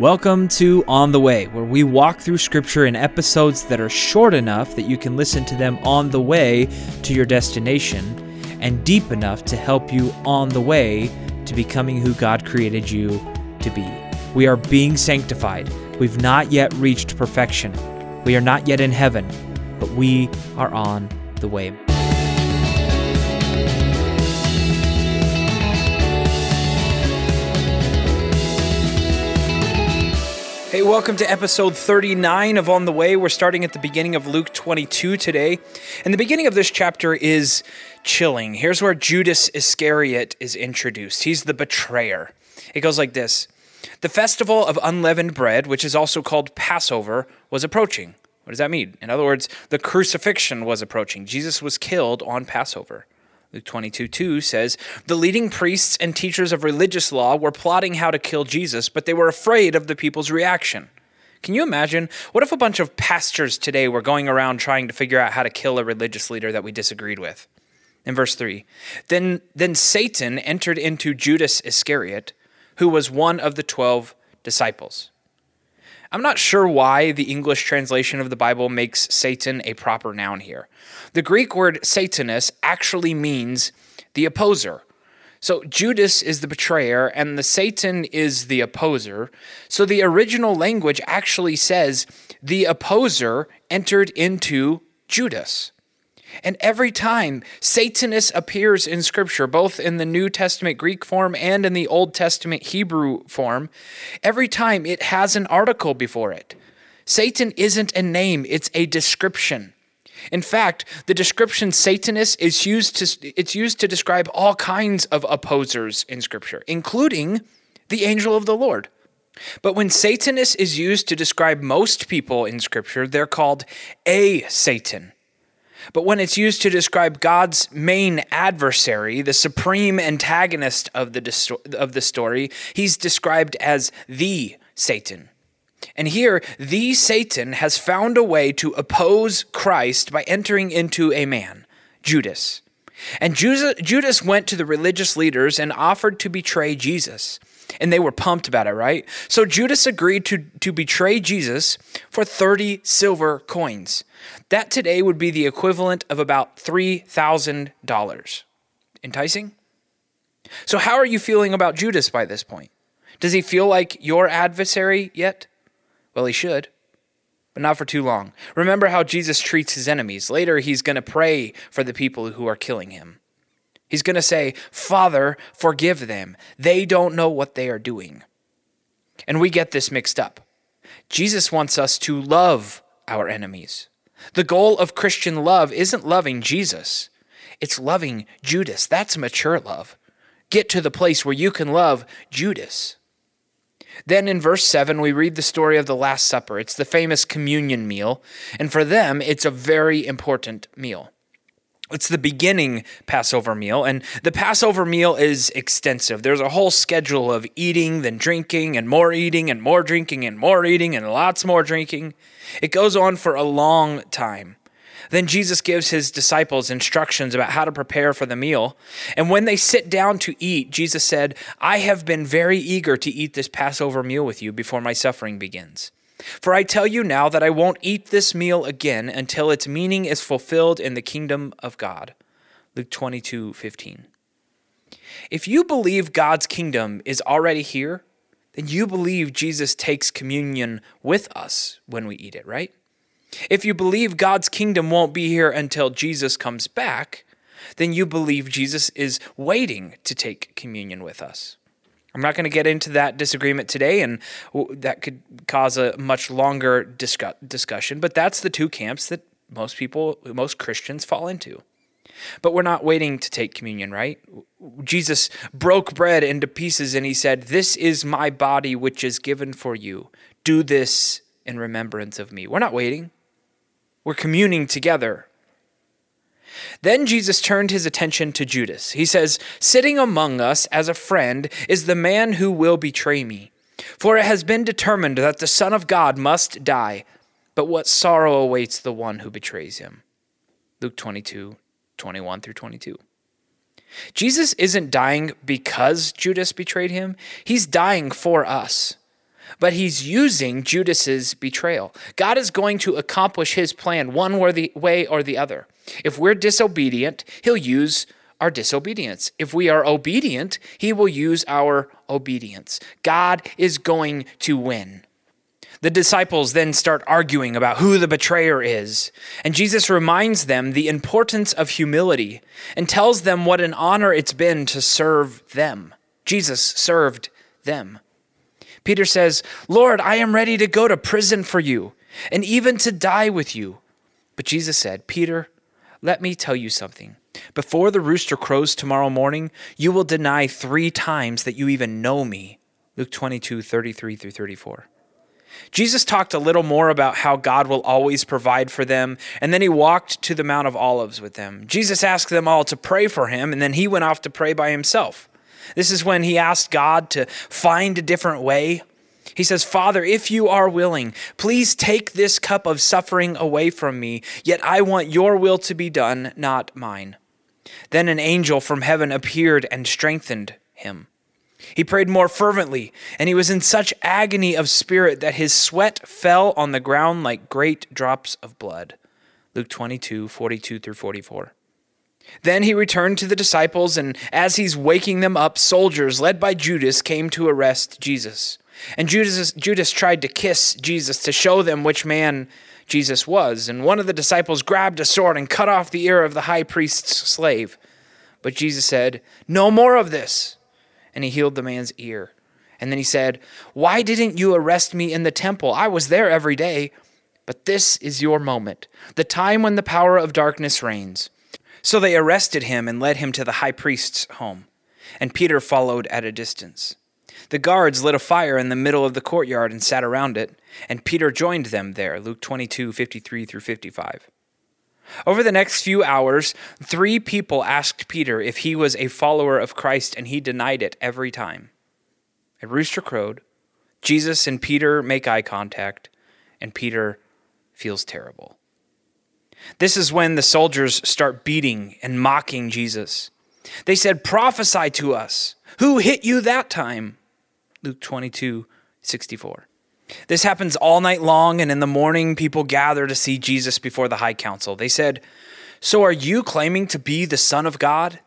Welcome to On the Way, where we walk through scripture in episodes that are short enough that you can listen to them on the way to your destination, and deep enough to help you on the way to becoming who God created you to be. We are being sanctified. We've not yet reached perfection. We are not yet in heaven, but we are on the way. Hey, welcome to episode 39 of On the Way. We're starting at the beginning of Luke 22 today. And the beginning of this chapter is chilling. Here's where Judas Iscariot is introduced. He's the betrayer. It goes like this The festival of unleavened bread, which is also called Passover, was approaching. What does that mean? In other words, the crucifixion was approaching. Jesus was killed on Passover. Luke 22 2 says, The leading priests and teachers of religious law were plotting how to kill Jesus, but they were afraid of the people's reaction. Can you imagine? What if a bunch of pastors today were going around trying to figure out how to kill a religious leader that we disagreed with? In verse 3, then, then Satan entered into Judas Iscariot, who was one of the 12 disciples. I'm not sure why the English translation of the Bible makes Satan a proper noun here. The Greek word Satanas actually means the opposer. So Judas is the betrayer and the Satan is the opposer. So the original language actually says the opposer entered into Judas. And every time Satanas appears in Scripture, both in the New Testament Greek form and in the Old Testament Hebrew form, every time it has an article before it. Satan isn't a name, it's a description. In fact, the description Satanas is used to it's used to describe all kinds of opposers in scripture, including the angel of the Lord. But when Satanas is used to describe most people in scripture, they're called a Satan. But when it's used to describe God's main adversary, the supreme antagonist of the, of the story, he's described as the Satan. And here, the Satan has found a way to oppose Christ by entering into a man, Judas. And Judas went to the religious leaders and offered to betray Jesus. And they were pumped about it, right? So Judas agreed to, to betray Jesus for 30 silver coins. That today would be the equivalent of about $3,000. Enticing? So, how are you feeling about Judas by this point? Does he feel like your adversary yet? Well, he should, but not for too long. Remember how Jesus treats his enemies. Later, he's going to pray for the people who are killing him. He's going to say, Father, forgive them. They don't know what they are doing. And we get this mixed up. Jesus wants us to love our enemies. The goal of Christian love isn't loving Jesus, it's loving Judas. That's mature love. Get to the place where you can love Judas. Then in verse 7, we read the story of the Last Supper. It's the famous communion meal, and for them, it's a very important meal. It's the beginning Passover meal, and the Passover meal is extensive. There's a whole schedule of eating, then drinking, and more eating, and more drinking, and more eating, and lots more drinking. It goes on for a long time. Then Jesus gives his disciples instructions about how to prepare for the meal. And when they sit down to eat, Jesus said, I have been very eager to eat this Passover meal with you before my suffering begins. For I tell you now that I won't eat this meal again until its meaning is fulfilled in the kingdom of God. Luke 22 15. If you believe God's kingdom is already here, then you believe Jesus takes communion with us when we eat it, right? If you believe God's kingdom won't be here until Jesus comes back, then you believe Jesus is waiting to take communion with us. I'm not going to get into that disagreement today, and that could cause a much longer discuss- discussion, but that's the two camps that most people, most Christians fall into. But we're not waiting to take communion, right? Jesus broke bread into pieces and he said, This is my body which is given for you. Do this in remembrance of me. We're not waiting, we're communing together. Then Jesus turned his attention to Judas. He says, Sitting among us as a friend is the man who will betray me. For it has been determined that the Son of God must die, but what sorrow awaits the one who betrays him. Luke 22, 21 through 22. Jesus isn't dying because Judas betrayed him, he's dying for us. but he's using Judas's betrayal. God is going to accomplish his plan one way or the other. If we're disobedient, he'll use our disobedience. If we are obedient, he will use our obedience. God is going to win. The disciples then start arguing about who the betrayer is, and Jesus reminds them the importance of humility and tells them what an honor it's been to serve them. Jesus served them. Peter says, Lord, I am ready to go to prison for you and even to die with you. But Jesus said, Peter, let me tell you something. Before the rooster crows tomorrow morning, you will deny three times that you even know me. Luke 22, 33 through 34. Jesus talked a little more about how God will always provide for them, and then he walked to the Mount of Olives with them. Jesus asked them all to pray for him, and then he went off to pray by himself. This is when he asked God to find a different way. He says, Father, if you are willing, please take this cup of suffering away from me, yet I want your will to be done, not mine. Then an angel from heaven appeared and strengthened him. He prayed more fervently, and he was in such agony of spirit that his sweat fell on the ground like great drops of blood. Luke 22, 42 through 44. Then he returned to the disciples, and as he's waking them up, soldiers led by Judas came to arrest Jesus. And Judas, Judas tried to kiss Jesus to show them which man Jesus was. And one of the disciples grabbed a sword and cut off the ear of the high priest's slave. But Jesus said, No more of this. And he healed the man's ear. And then he said, Why didn't you arrest me in the temple? I was there every day. But this is your moment, the time when the power of darkness reigns. So they arrested him and led him to the high priest's home, and Peter followed at a distance. The guards lit a fire in the middle of the courtyard and sat around it, and Peter joined them there. Luke 22, 53 through 55. Over the next few hours, three people asked Peter if he was a follower of Christ, and he denied it every time. A rooster crowed. Jesus and Peter make eye contact, and Peter feels terrible. This is when the soldiers start beating and mocking Jesus. They said, Prophesy to us. Who hit you that time? Luke 22, 64. This happens all night long, and in the morning, people gather to see Jesus before the high council. They said, So are you claiming to be the Son of God?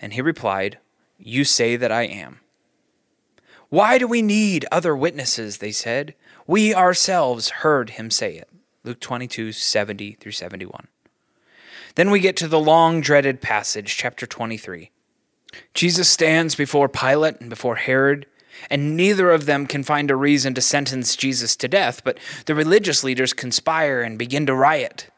And he replied, You say that I am. Why do we need other witnesses? They said. We ourselves heard him say it. Luke 22, 70 through 71. Then we get to the long dreaded passage, chapter 23. Jesus stands before Pilate and before Herod, and neither of them can find a reason to sentence Jesus to death, but the religious leaders conspire and begin to riot.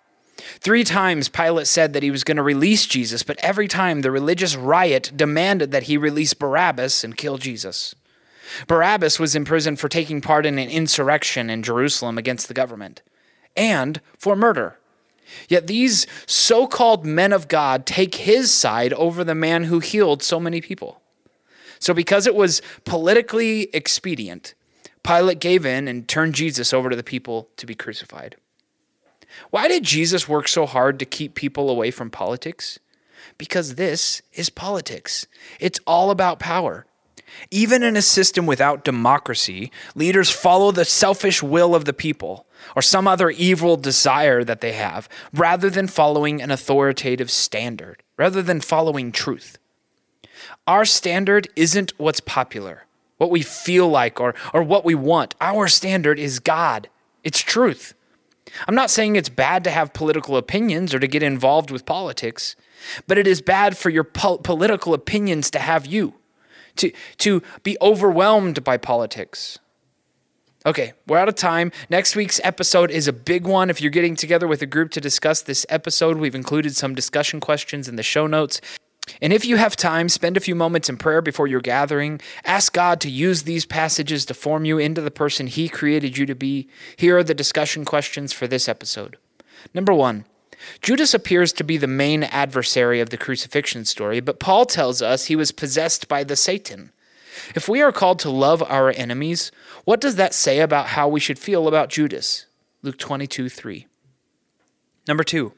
Three times Pilate said that he was going to release Jesus, but every time the religious riot demanded that he release Barabbas and kill Jesus. Barabbas was in prison for taking part in an insurrection in Jerusalem against the government and for murder. Yet these so called men of God take his side over the man who healed so many people. So, because it was politically expedient, Pilate gave in and turned Jesus over to the people to be crucified. Why did Jesus work so hard to keep people away from politics? Because this is politics. It's all about power. Even in a system without democracy, leaders follow the selfish will of the people or some other evil desire that they have rather than following an authoritative standard, rather than following truth. Our standard isn't what's popular, what we feel like, or, or what we want. Our standard is God, it's truth. I'm not saying it's bad to have political opinions or to get involved with politics, but it is bad for your po- political opinions to have you to, to be overwhelmed by politics. Okay, we're out of time. Next week's episode is a big one. If you're getting together with a group to discuss this episode, we've included some discussion questions in the show notes. And if you have time, spend a few moments in prayer before your gathering. Ask God to use these passages to form you into the person He created you to be. Here are the discussion questions for this episode. Number one, Judas appears to be the main adversary of the crucifixion story, but Paul tells us he was possessed by the Satan. If we are called to love our enemies, what does that say about how we should feel about Judas? Luke 22 3. Number two,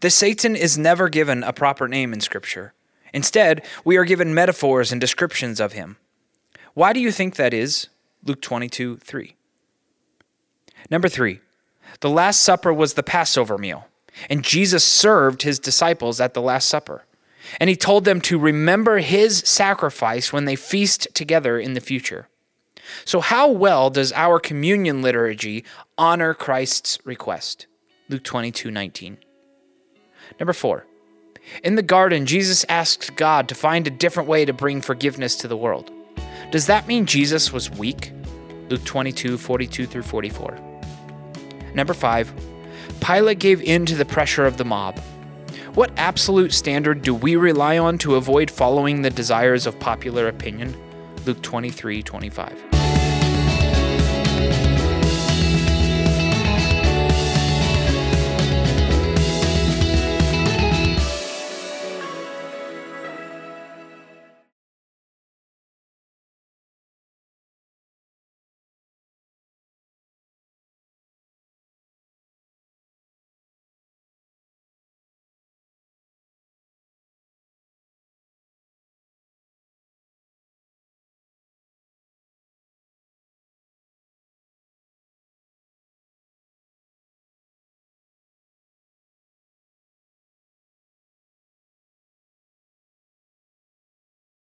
the Satan is never given a proper name in Scripture. Instead, we are given metaphors and descriptions of him. Why do you think that is? Luke 22 3. Number three, the Last Supper was the Passover meal, and Jesus served his disciples at the Last Supper. And he told them to remember his sacrifice when they feast together in the future. So, how well does our communion liturgy honor Christ's request? Luke 22 19. Number four, in the garden, Jesus asked God to find a different way to bring forgiveness to the world. Does that mean Jesus was weak? Luke 22 42 through 44. Number five, Pilate gave in to the pressure of the mob. What absolute standard do we rely on to avoid following the desires of popular opinion? Luke 23 25.